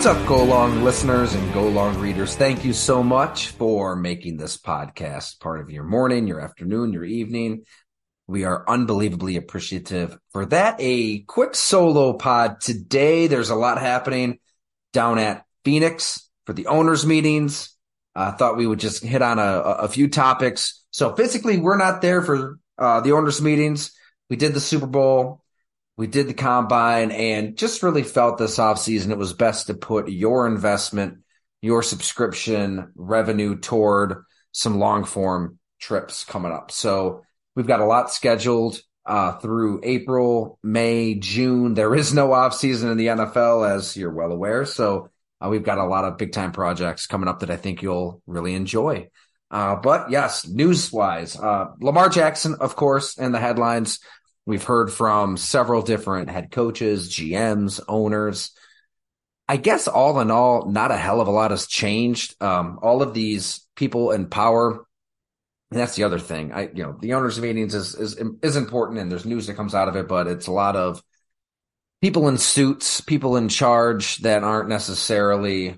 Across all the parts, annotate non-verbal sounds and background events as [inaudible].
What's up, Go Long listeners and Go Long readers? Thank you so much for making this podcast part of your morning, your afternoon, your evening. We are unbelievably appreciative for that. A quick solo pod today. There's a lot happening down at Phoenix for the owners meetings. I thought we would just hit on a, a few topics. So physically, we're not there for uh, the owners meetings. We did the Super Bowl. We did the combine and just really felt this offseason it was best to put your investment, your subscription revenue toward some long form trips coming up. So we've got a lot scheduled uh, through April, May, June. There is no off season in the NFL, as you're well aware. So uh, we've got a lot of big time projects coming up that I think you'll really enjoy. Uh, but yes, news wise, uh, Lamar Jackson, of course, in the headlines. We've heard from several different head coaches, GMs, owners. I guess all in all, not a hell of a lot has changed. Um, all of these people in power, and that's the other thing. I, you know, the owners' meetings is, is is important, and there's news that comes out of it, but it's a lot of people in suits, people in charge that aren't necessarily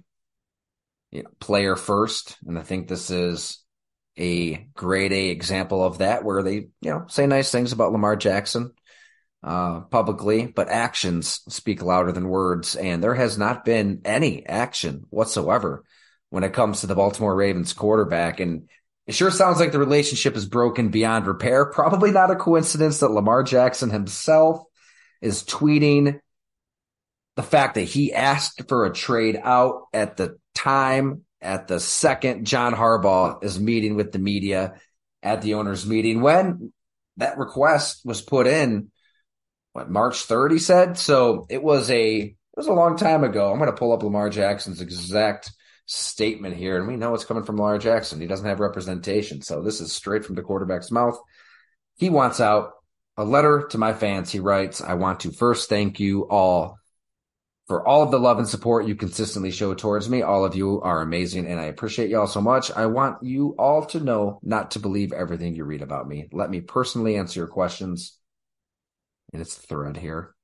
you know, player first. And I think this is a grade A example of that, where they, you know, say nice things about Lamar Jackson uh, publicly, but actions speak louder than words. And there has not been any action whatsoever when it comes to the Baltimore Ravens quarterback. And it sure sounds like the relationship is broken beyond repair. Probably not a coincidence that Lamar Jackson himself is tweeting the fact that he asked for a trade out at the time at the second John Harbaugh is meeting with the media at the owners meeting when that request was put in what March 3rd he said? So it was a it was a long time ago. I'm going to pull up Lamar Jackson's exact statement here and we know it's coming from Lamar Jackson. He doesn't have representation so this is straight from the quarterback's mouth. He wants out. A letter to my fans. He writes I want to first thank you all for all of the love and support you consistently show towards me. All of you are amazing and I appreciate y'all so much. I want you all to know not to believe everything you read about me. Let me personally answer your questions. And it's the thread here.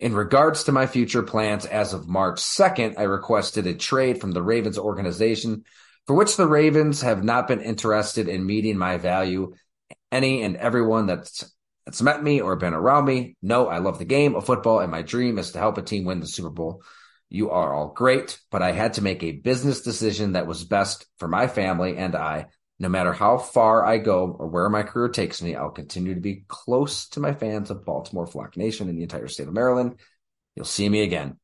In regards to my future plans, as of March 2nd, I requested a trade from the Ravens organization for which the Ravens have not been interested in meeting my value. Any and everyone that's that's met me or been around me know I love the game of football and my dream is to help a team win the Super Bowl. You are all great, but I had to make a business decision that was best for my family and I. No matter how far I go or where my career takes me, I'll continue to be close to my fans of Baltimore Flock Nation and the entire state of Maryland. You'll see me again.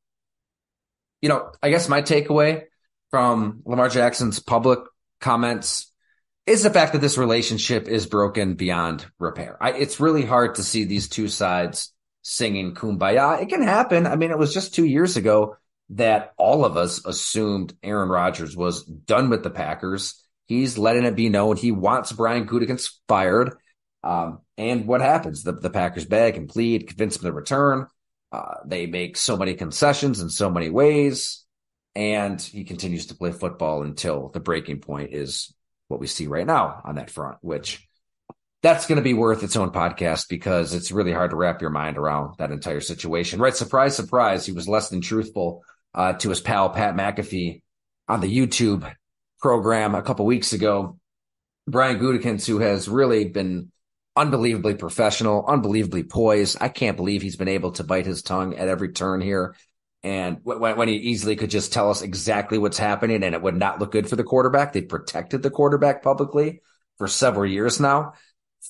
You know, I guess my takeaway from Lamar Jackson's public comments is the fact that this relationship is broken beyond repair. I, it's really hard to see these two sides singing kumbaya. It can happen. I mean, it was just two years ago that all of us assumed Aaron Rodgers was done with the Packers. He's letting it be known he wants Brian Gutekunst fired. Um, and what happens? The, the Packers beg and plead, convince him to return. Uh, they make so many concessions in so many ways, and he continues to play football until the breaking point is what we see right now on that front, which that's going to be worth its own podcast because it's really hard to wrap your mind around that entire situation. Right. Surprise, surprise. He was less than truthful uh, to his pal, Pat McAfee on the YouTube program a couple weeks ago. Brian Gutekunst, who has really been unbelievably professional, unbelievably poised. I can't believe he's been able to bite his tongue at every turn here. And when, when he easily could just tell us exactly what's happening and it would not look good for the quarterback. They protected the quarterback publicly for several years now.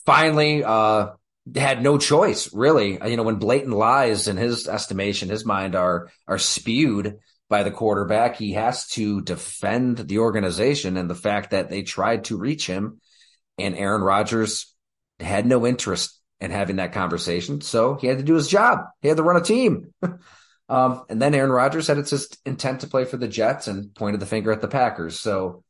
Finally, uh, had no choice really. You know, when blatant lies in his estimation, his mind are, are spewed by the quarterback, he has to defend the organization and the fact that they tried to reach him and Aaron Rodgers had no interest in having that conversation. So he had to do his job. He had to run a team. [laughs] Um, and then Aaron Rodgers said its his intent to play for the Jets and pointed the finger at the Packers. So,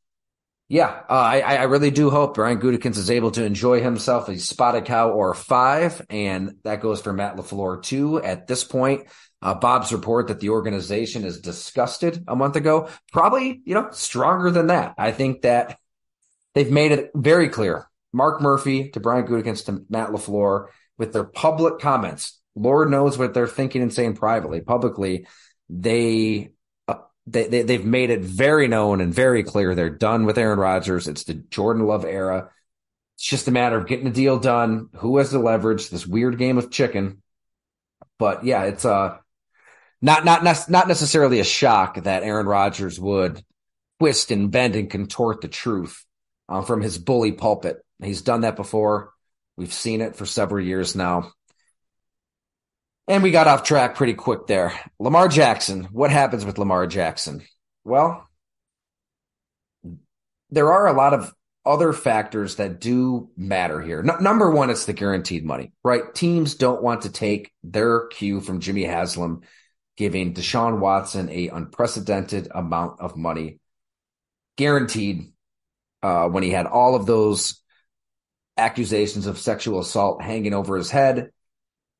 yeah, uh, I, I really do hope Brian Gutekunst is able to enjoy himself a spotted cow or five, and that goes for Matt LaFleur too. At this point, uh, Bob's report that the organization is disgusted a month ago, probably you know stronger than that. I think that they've made it very clear. Mark Murphy to Brian Gutekunst to Matt LaFleur with their public comments Lord knows what they're thinking and saying privately. Publicly, they they, they they've made it very known and very clear they're done with Aaron Rodgers. It's the Jordan Love era. It's just a matter of getting the deal done. Who has the leverage? This weird game of chicken. But yeah, it's uh not not not necessarily a shock that Aaron Rodgers would twist and bend and contort the truth um, from his bully pulpit. He's done that before. We've seen it for several years now. And we got off track pretty quick there. Lamar Jackson. What happens with Lamar Jackson? Well, there are a lot of other factors that do matter here. Number one, it's the guaranteed money, right? Teams don't want to take their cue from Jimmy Haslam giving Deshaun Watson a unprecedented amount of money, guaranteed. Uh, when he had all of those accusations of sexual assault hanging over his head,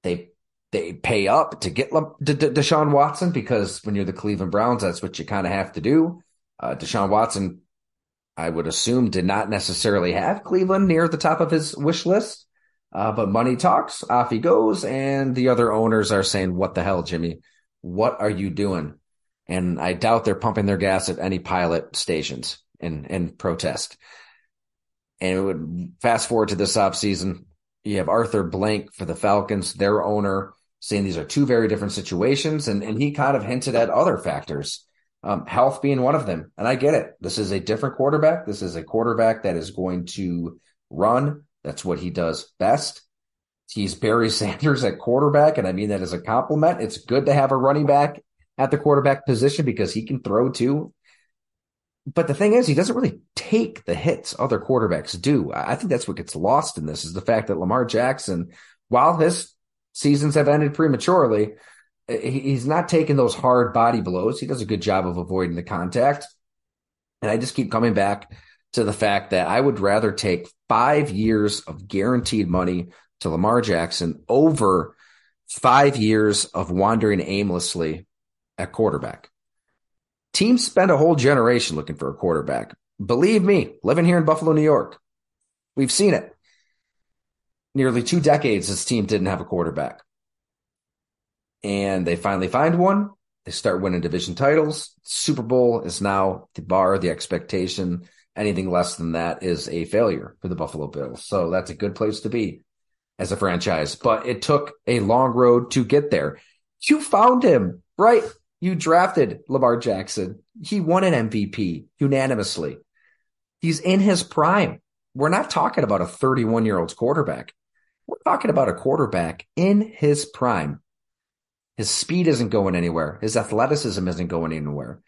they they pay up to get Le- De- De- Deshaun Watson because when you're the Cleveland Browns, that's what you kind of have to do. Uh, Deshaun Watson, I would assume, did not necessarily have Cleveland near the top of his wish list. Uh, but money talks, off he goes, and the other owners are saying, "What the hell, Jimmy? What are you doing?" And I doubt they're pumping their gas at any pilot stations in in protest. And it would fast forward to this offseason. You have Arthur Blank for the Falcons, their owner, saying these are two very different situations. And, and he kind of hinted at other factors, um, health being one of them. And I get it. This is a different quarterback. This is a quarterback that is going to run. That's what he does best. He's Barry [laughs] Sanders at quarterback. And I mean that as a compliment. It's good to have a running back at the quarterback position because he can throw too. But the thing is, he doesn't really take the hits other quarterbacks do. I think that's what gets lost in this is the fact that Lamar Jackson, while his seasons have ended prematurely. Eh, he's not taking those hard body blows. He does a good job of avoiding the contact. And I just keep coming back to the fact that I would rather take five years of guaranteed money to Lamar Jackson over five years of wandering aimlessly at quarterback. Teams spend a whole generation looking for a quarterback. Believe me, living here in Buffalo, New York, we've seen it nearly two decades this team didn't have a quarterback. And they finally find one. They start winning division titles. Super Bowl is now the bar, the expectation. Anything less than that is a failure for the Buffalo Bills. So that's a good place to be as a franchise. But it took a long road to get there. You found him, right? You drafted Lamar Jackson. He won an MVP unanimously. He's in his prime. We're not talking about a 31 year old quarterback. We're talking about a quarterback in his prime. His speed isn't going anywhere. His athleticism isn't going anywhere.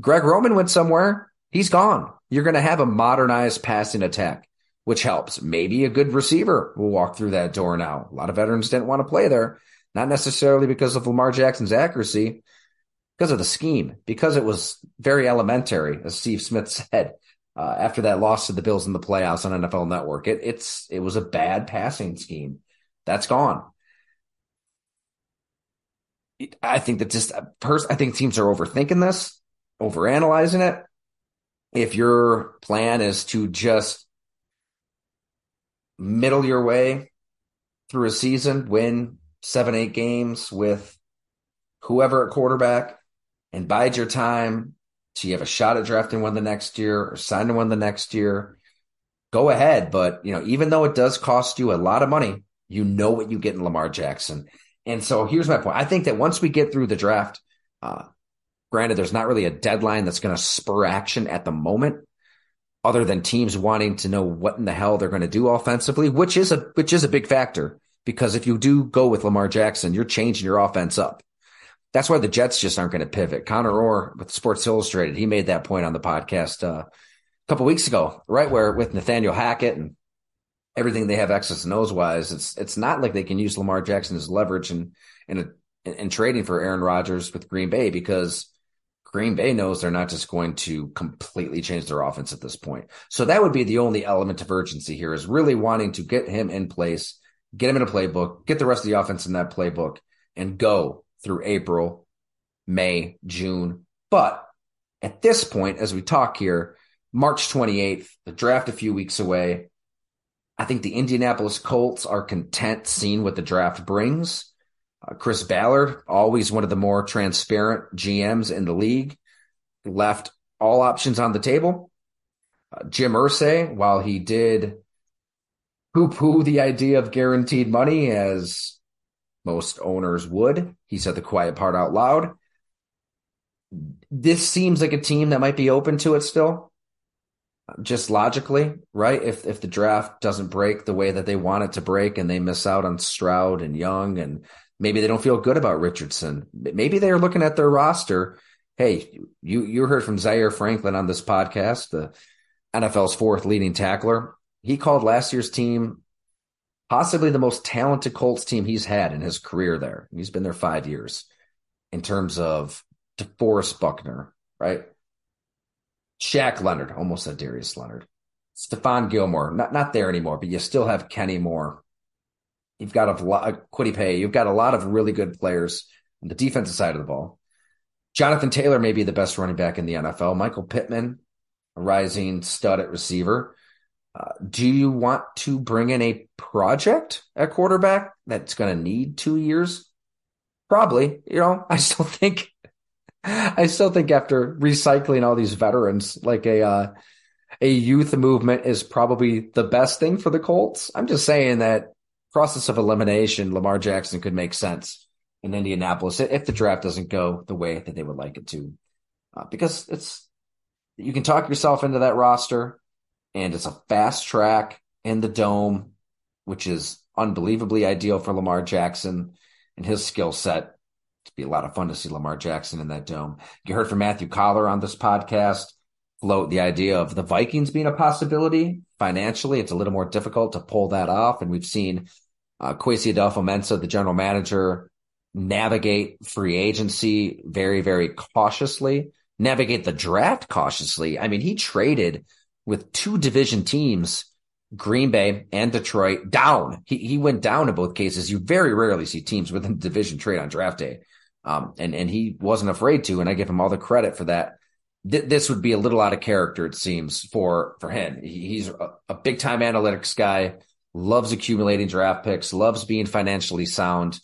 Greg Roman went somewhere. He's gone. You're going to have a modernized passing attack, which helps. Maybe a good receiver will walk through that door now. A lot of veterans didn't want to play there, not necessarily because of Lamar Jackson's accuracy, because of the scheme, because it was very elementary, as Steve Smith [laughs] said uh, after that loss to the Bills in the playoffs on NFL Network. It, it's it was a bad passing scheme. That's gone. I think that just first, I think teams are overthinking this, overanalyzing it. If your plan is to just middle your way through a season, win seven, eight games with whoever at quarterback and bide your time so you have a shot at drafting one the next year or signing one the next year. Go ahead. But, you know, even though it does cost you a lot of money, you know what you get in Lamar Jackson. And so here's my point. I think that once we get through the draft, uh, granted, there's not really a deadline that's going to spur action at the moment other than teams wanting to know what in the hell they're going to do offensively, which is a, which is a big factor because if you do go with Lamar Jackson, you're changing your offense up. That's why the Jets just aren't going to pivot. Connor Orr with Sports Illustrated, he made that point on the podcast uh, a couple weeks ago, right where with Nathaniel Hackett and everything they have access and nose wise, it's it's not like they can use Lamar Jackson as leverage and and and trading for Aaron Rodgers with Green Bay because Green Bay knows they're not just going to completely change their offense at this point. So that would be the only element of urgency here is really wanting to get him in place, get him in a playbook, get the rest of the offense in that playbook, and go through April, May, June. But at this point, as we talk here, March 28th, the draft a few weeks away. I think the Indianapolis Colts are content seeing what the draft brings. Uh, Chris Ballard, always one of the more transparent GMs in the league, left all options on the table. Uh, Jim Irsay, while he did poo poo the idea of guaranteed money, as most owners would, he said the quiet part out loud. This seems like a team that might be open to it still just logically, right? If if the draft doesn't break the way that they want it to break and they miss out on Stroud and Young and maybe they don't feel good about Richardson. Maybe they're looking at their roster. Hey, you you heard from Zaire Franklin on this podcast, the NFL's fourth leading tackler. He called last year's team possibly the most talented Colts team he's had in his career there. He's been there five years in terms of DeForest Buckner, right? Shaq Leonard, almost said Darius Leonard. Stephon Gilmore, not not there anymore, but you still have Kenny Moore. You've got a lot, Kwity Paye. You've got a lot of really good players on the defensive side of the ball. Jonathan Taylor may be the best running back in the NFL. Michael Pittman, a rising stud at receiver. Do you want to bring in a project at quarterback that's going to need two years? Probably. You know, I still think I still think after recycling all these veterans, like a uh, a youth movement is probably the best thing for the Colts. I'm just saying that process of elimination, Lamar Jackson could make sense in Indianapolis if the draft doesn't go the way that they would like it to, uh, because it's you can talk yourself into that roster, and it's a fast track in the dome, which is unbelievably ideal for Lamar Jackson and his skill set be a lot of fun to see Lamar Jackson in that dome. You heard from Matthew Coller on this podcast float the idea of the Vikings being a possibility financially. It's a little more difficult to pull that off. And we've seen uh, Kwesi Adofo-Mensah, the general manager, navigate free agency very, very cautiously, navigate the draft cautiously. I mean, he traded with two division teams, Green Bay and Detroit, down. He, he went down in both cases. You very rarely see teams within the [laughs] division trade on draft day. Um, and, and he wasn't afraid to, and I give him all the credit for that. Th- this would be a little out of character, it seems, for, for him. He, he's a, a big time analytics guy, loves accumulating draft picks, loves being financially sound.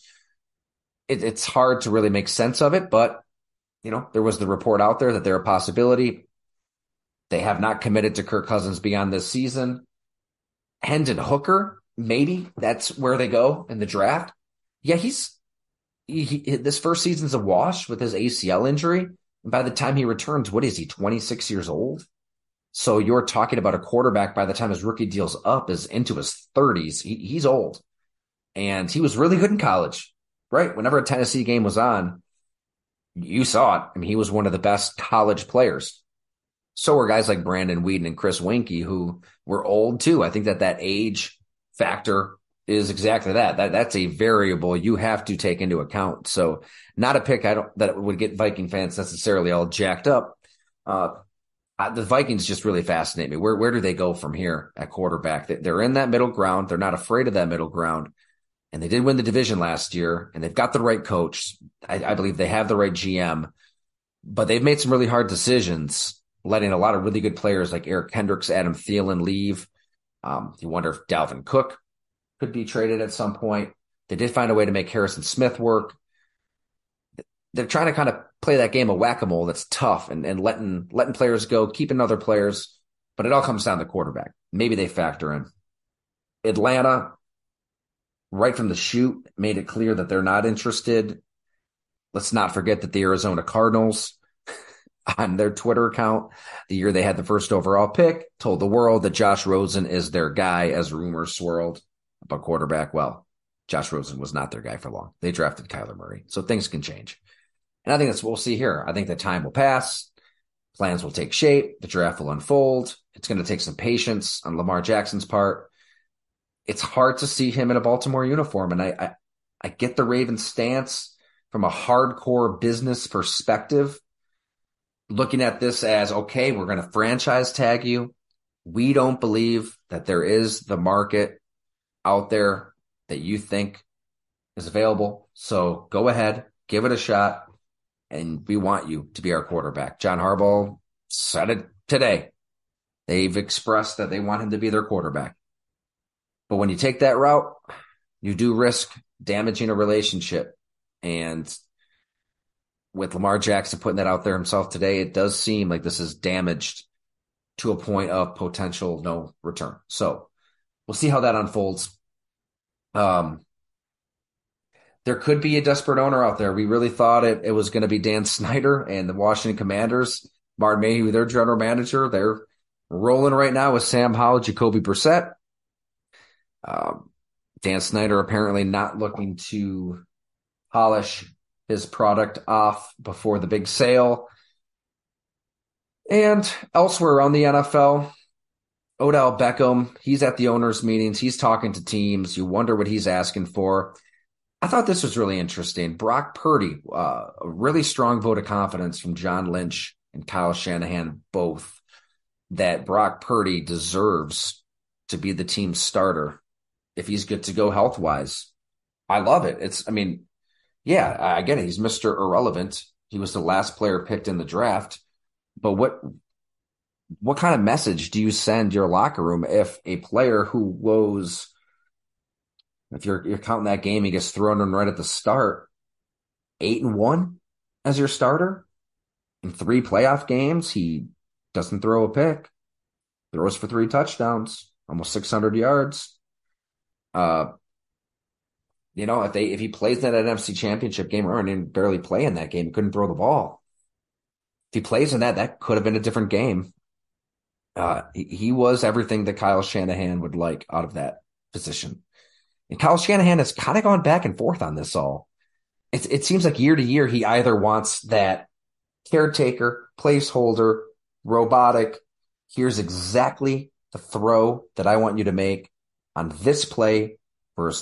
It, it's hard to really make sense of it, but you know, there was the report out there that they're a possibility. They have not committed to Kirk Cousins beyond this season. Hendon Hooker, maybe that's where they go in the draft. Yeah, he's he, he, this first season's a wash with his ACL injury. And by the time he returns, what is he, 26 years old? So you're talking about a quarterback by the time his rookie deal's up is into his 30s. He, he's old. And he was really good in college, right? Whenever a Tennessee game was on, you saw it. I mean, he was one of the best college players. So are guys like Brandon Weeden and Chris Weinke, who were old too. I think that that age factor is exactly that. That that's a variable you have to take into account. So not a pick I don't that would get Viking fans necessarily all jacked up. Uh, the Vikings just really fascinate me. Where where do they go from here at quarterback? They're in that middle ground. They're not afraid of that middle ground, and they did win the division last year. And they've got the right coach. I, I believe they have the right GM, but they've made some really hard decisions, letting a lot of really good players like Eric Kendricks, Adam Thielen leave. Um, you wonder if Dalvin Cook could be traded at some point. They did find a way to make Harrison Smith work. They're trying to kind of play that game of whack-a-mole that's tough and, and letting letting players go, keeping other players, but it all comes down to quarterback. Maybe they factor in. Atlanta, right from the shoot, made it clear that they're not interested. Let's not forget that the Arizona Cardinals on their Twitter account, the year they had the first overall pick, told the world that Josh Rosen is their guy as rumors swirled about quarterback. Well, Josh Rosen was not their guy for long. They drafted Kyler Murray. So things can change. And I think that's what we'll see here. I think that time will pass. Plans will take shape. The draft will unfold. It's going to take some patience on Lamar Jackson's part. It's hard to see him in a Baltimore uniform. And I, I, I get the Ravens stance from a hardcore business perspective, looking at this as, okay, we're going to franchise tag you. We don't believe that there is the market out there that you think is available. So go ahead, give it a shot, and we want you to be our quarterback. John Harbaugh said it today. They've expressed that they want him to be their quarterback. But when you take that route, you do risk damaging a relationship And with Lamar Jackson putting that out there himself today, it does seem like this is damaged to a point of potential no return. So we'll see how that unfolds. Um, there could be a desperate owner out there. We really thought it, it was going to be Dan [laughs] Snyder and the Washington Commanders. Martin Mayhew, their general manager, they're rolling right now with Sam Howell, Jacoby Brissett. Um, Dan Snyder apparently not looking to polish his product off before the big sale. And elsewhere around the NFL, Odell Beckham, he's at the owners' meetings. He's talking to teams. You wonder what he's asking for. I thought this was really interesting. Brock Purdy, uh, a really strong vote of confidence from John Lynch and Kyle Shanahan, both that Brock Purdy deserves to be the team's starter if he's good to go health wise. I love it. It's, I mean, yeah, it. He's Mr. Irrelevant. He was the last player picked in the draft. But what what kind of message do you send your locker room if a player who was if you're you're counting that game, he gets thrown in right at the start, eight and one as your starter in three playoff games, he doesn't throw a pick, throws for three touchdowns, almost 600 yards. Uh, you know, if they if he plays that NFC Championship game, or didn't barely play in that game, he couldn't throw the ball. If he plays in that, that could have been a different game. Uh, he, he was everything that Kyle Shanahan would like out of that position. And Kyle Shanahan has kind of gone back and forth on this all. It, it seems like year to year, he either wants that caretaker, placeholder, robotic. Here's exactly the throw that I want you to make on this play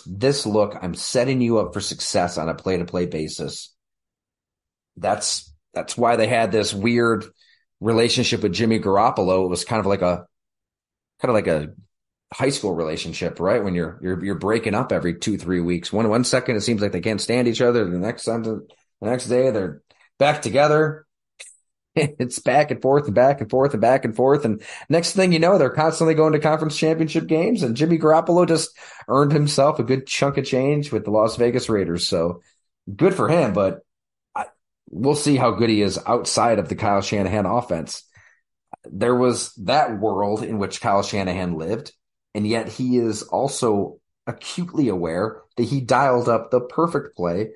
this look. I'm setting you up for success on a play to play basis. That's, that's why they had this weird relationship with Jimmy Garoppolo. It was kind of like a, kind of like a high school relationship, right? When you're, you're, you're breaking up every two, three weeks. One, one second, it seems like they can't stand each other. The next the next day, they're back together. [laughs] it's back and forth and back and forth and back and forth. And next thing you know, they're constantly going to conference championship games. And Jimmy Garoppolo just earned himself a good chunk of change with the Las Vegas Raiders. So good for him. But I, we'll see how good he is outside of the Kyle Shanahan offense. There was that world in which Kyle Shanahan lived. And yet he is also acutely aware that he dialed up the perfect play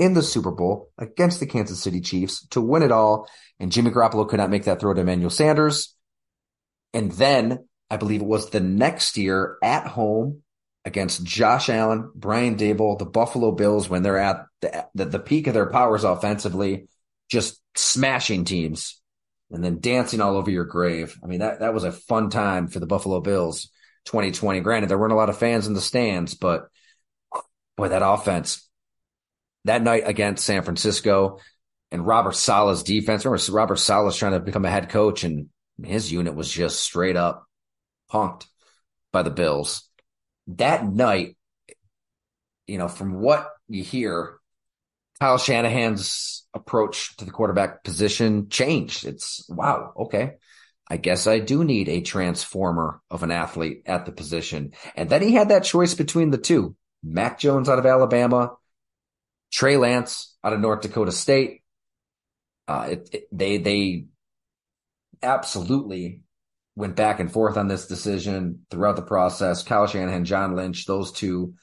in the Super Bowl against the Kansas City Chiefs to win it all. And Jimmy Garoppolo could not make that throw to Emmanuel Sanders. And then I believe it was the next year at home against Josh Allen, Brian Daboll, the Buffalo Bills, when they're at the, the, the peak of their powers offensively, just smashing teams and then dancing all over your grave. I mean, that, that was a fun time for the Buffalo Bills 2020. Granted, there weren't a lot of fans in the stands, but boy, that offense that night against San Francisco and Robert Saleh's defense. Remember, Robert Saleh's trying to become a head coach, and his unit was just straight up punked by the Bills. That night, you know, from what you hear, Kyle Shanahan's approach to the quarterback position changed. It's wow, okay. I guess I do need a transformer of an athlete at the position. And then he had that choice between the two. Mac Jones out of Alabama Trey Lance out of North Dakota State. Uh, it, it, they they absolutely went back and forth on this decision throughout the process. Kyle Shanahan, John Lynch, those two,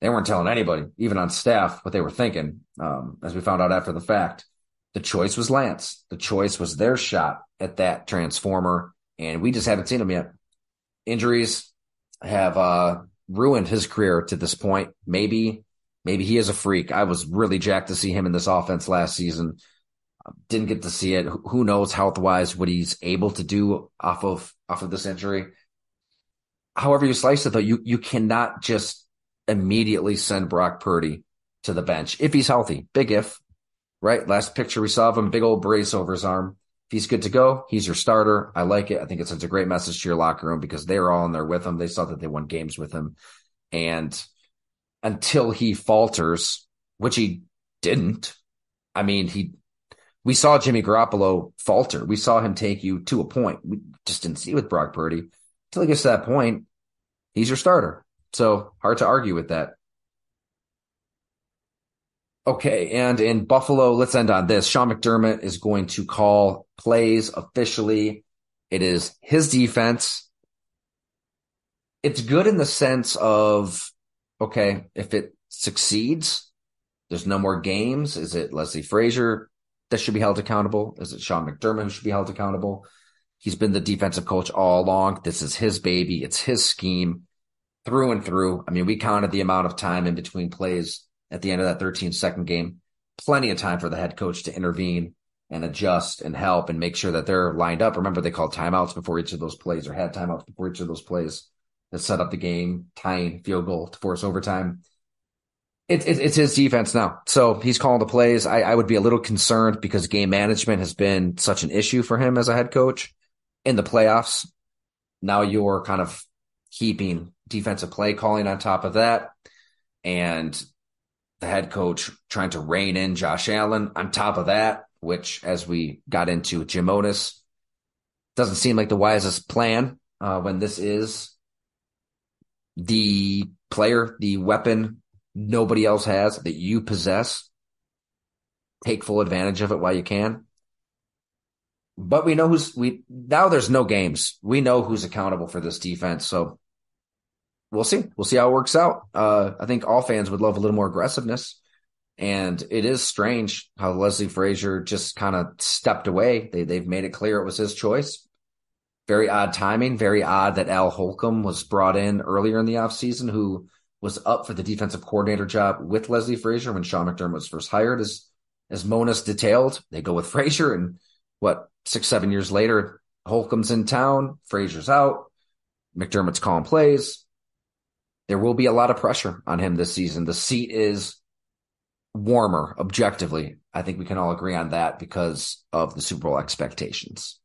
they weren't telling anybody, even on staff, what they were thinking. Um, as we found out after the fact, the choice was Lance. The choice was their shot at that transformer, and we just haven't seen him yet. Injuries have uh, ruined his career to this point. Maybe maybe he is a freak. I was really jacked to see him in this offense last season. Didn't get to see it. Who knows health wise what he's able to do off of off of this injury. However you slice it though, you you cannot just immediately send Brock Purdy to the bench if he's healthy. Big if, right? Last picture we saw of him, big old brace over his arm. If he's good to go, he's your starter. I like it. I think it sends a great message to your locker room because they're all in there with him. They saw that they won games with him. And until he falters, which he didn't. I mean, he, we saw Jimmy Garoppolo falter. We saw him take you to a point. We just didn't see with Brock Purdy. Until he gets to that point, he's your starter. So hard to argue with that. Okay, and in Buffalo, let's end on this. Sean McDermott is going to call plays officially. It is his defense. It's good in the sense of, okay, if it succeeds, there's no more games. Is it Leslie Frazier that should be held accountable? Is it Sean McDermott who should be held accountable? He's been the defensive coach all along. This is his baby. It's his scheme through and through. I mean, we counted the amount of time in between plays at the end of that 13 second game. Plenty of time for the head coach to intervene and adjust and help and make sure that they're lined up. Remember, they called timeouts before each of those plays or had timeouts before each of those plays that set up the game, tying field goal to force overtime. It, it, it's his defense now. So he's calling the plays. I, I would be a little concerned because game management has been such an issue for him as a head coach in the playoffs. Now you're kind of keeping defensive play calling on top of that. And the head coach trying to rein in Josh Allen on top of that, which, as we got into Jim Otis, doesn't seem like the wisest plan uh, when this is the player, the weapon nobody else has that you possess. Take full advantage of it while you can. But we know who's we now there's no games. We know who's accountable for this defense. So we'll see. We'll see how it works out. Uh, I think all fans would love a little more aggressiveness. And it is strange how Leslie Frazier just kind of stepped away. They, they've made it clear it was his choice. Very odd timing. Very odd that Al Holcomb was brought in earlier in the offseason, who was up for the defensive coordinator job with Leslie Frazier when Sean McDermott was first hired. As, as Monos detailed, they go with [laughs] Frazier. And what, six, seven years later, Holcomb's in town, Frazier's out, McDermott's calling plays there will be a lot of pressure on him this season. The seat is warmer objectively. I think we can all agree on that because of the Super Bowl expectations.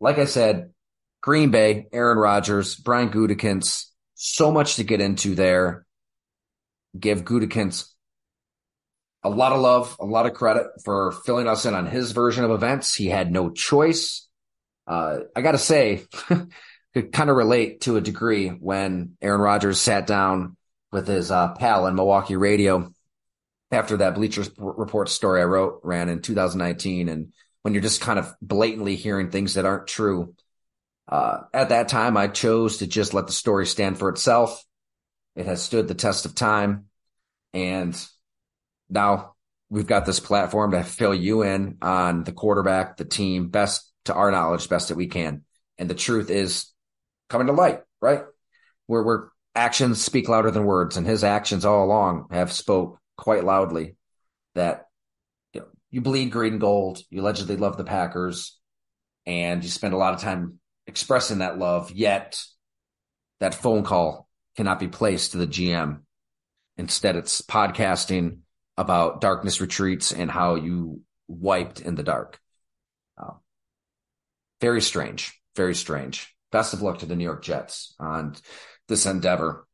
Like I said, Green Bay, Aaron Rodgers, Brian Gutekunst, so much to get into there. Give Gutekunst a lot of love, a lot of credit for filling us in on his version of events. He had no choice. Uh, I got to say, [laughs] could kind of relate to a degree when Aaron Rodgers sat down with his uh, pal in Milwaukee radio after that Bleachers Report story I wrote ran in 2019, and when you're just kind of blatantly hearing things that aren't true. Uh, at that time, I chose to just let the story stand for itself. It has stood the test of time, and now we've got this platform to fill you in on the quarterback, the team, best to our knowledge, best that we can. And the truth is, coming to light, right? Where where actions speak louder than words, and his actions all along have spoke quite loudly that you bleed green and gold. You allegedly love the Packers, and you spend a lot of time expressing that love. Yet that phone call cannot be placed to the GM. Instead, it's podcasting about darkness retreats and how you wiped in the dark. Uh, very strange. Very strange best of luck to the New York Jets on this endeavor.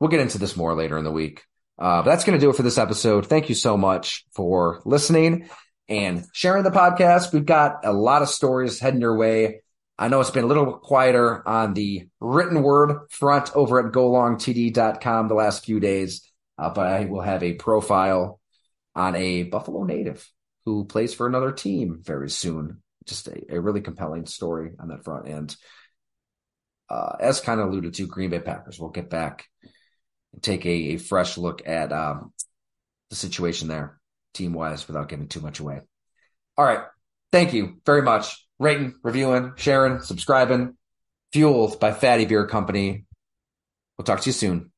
We'll get into this more later in the week. Uh, but that's going to do it for this episode. Thank you so much for listening and sharing the podcast. We've got a lot of stories heading your way. I know it's been a little quieter on the written word front over at golongtd.com the last few days, uh, but I will have a profile on a Buffalo native who plays for another team very soon. Just a, a really compelling story on that front. And uh, as kind of alluded to, Green Bay Packers. We'll get back and take a, a fresh look at um, the situation there, team wise, without giving too much away. All right. Thank you very much. Rating, reviewing, sharing, subscribing. Fueled by Fattey Beer Company. We'll talk to you soon.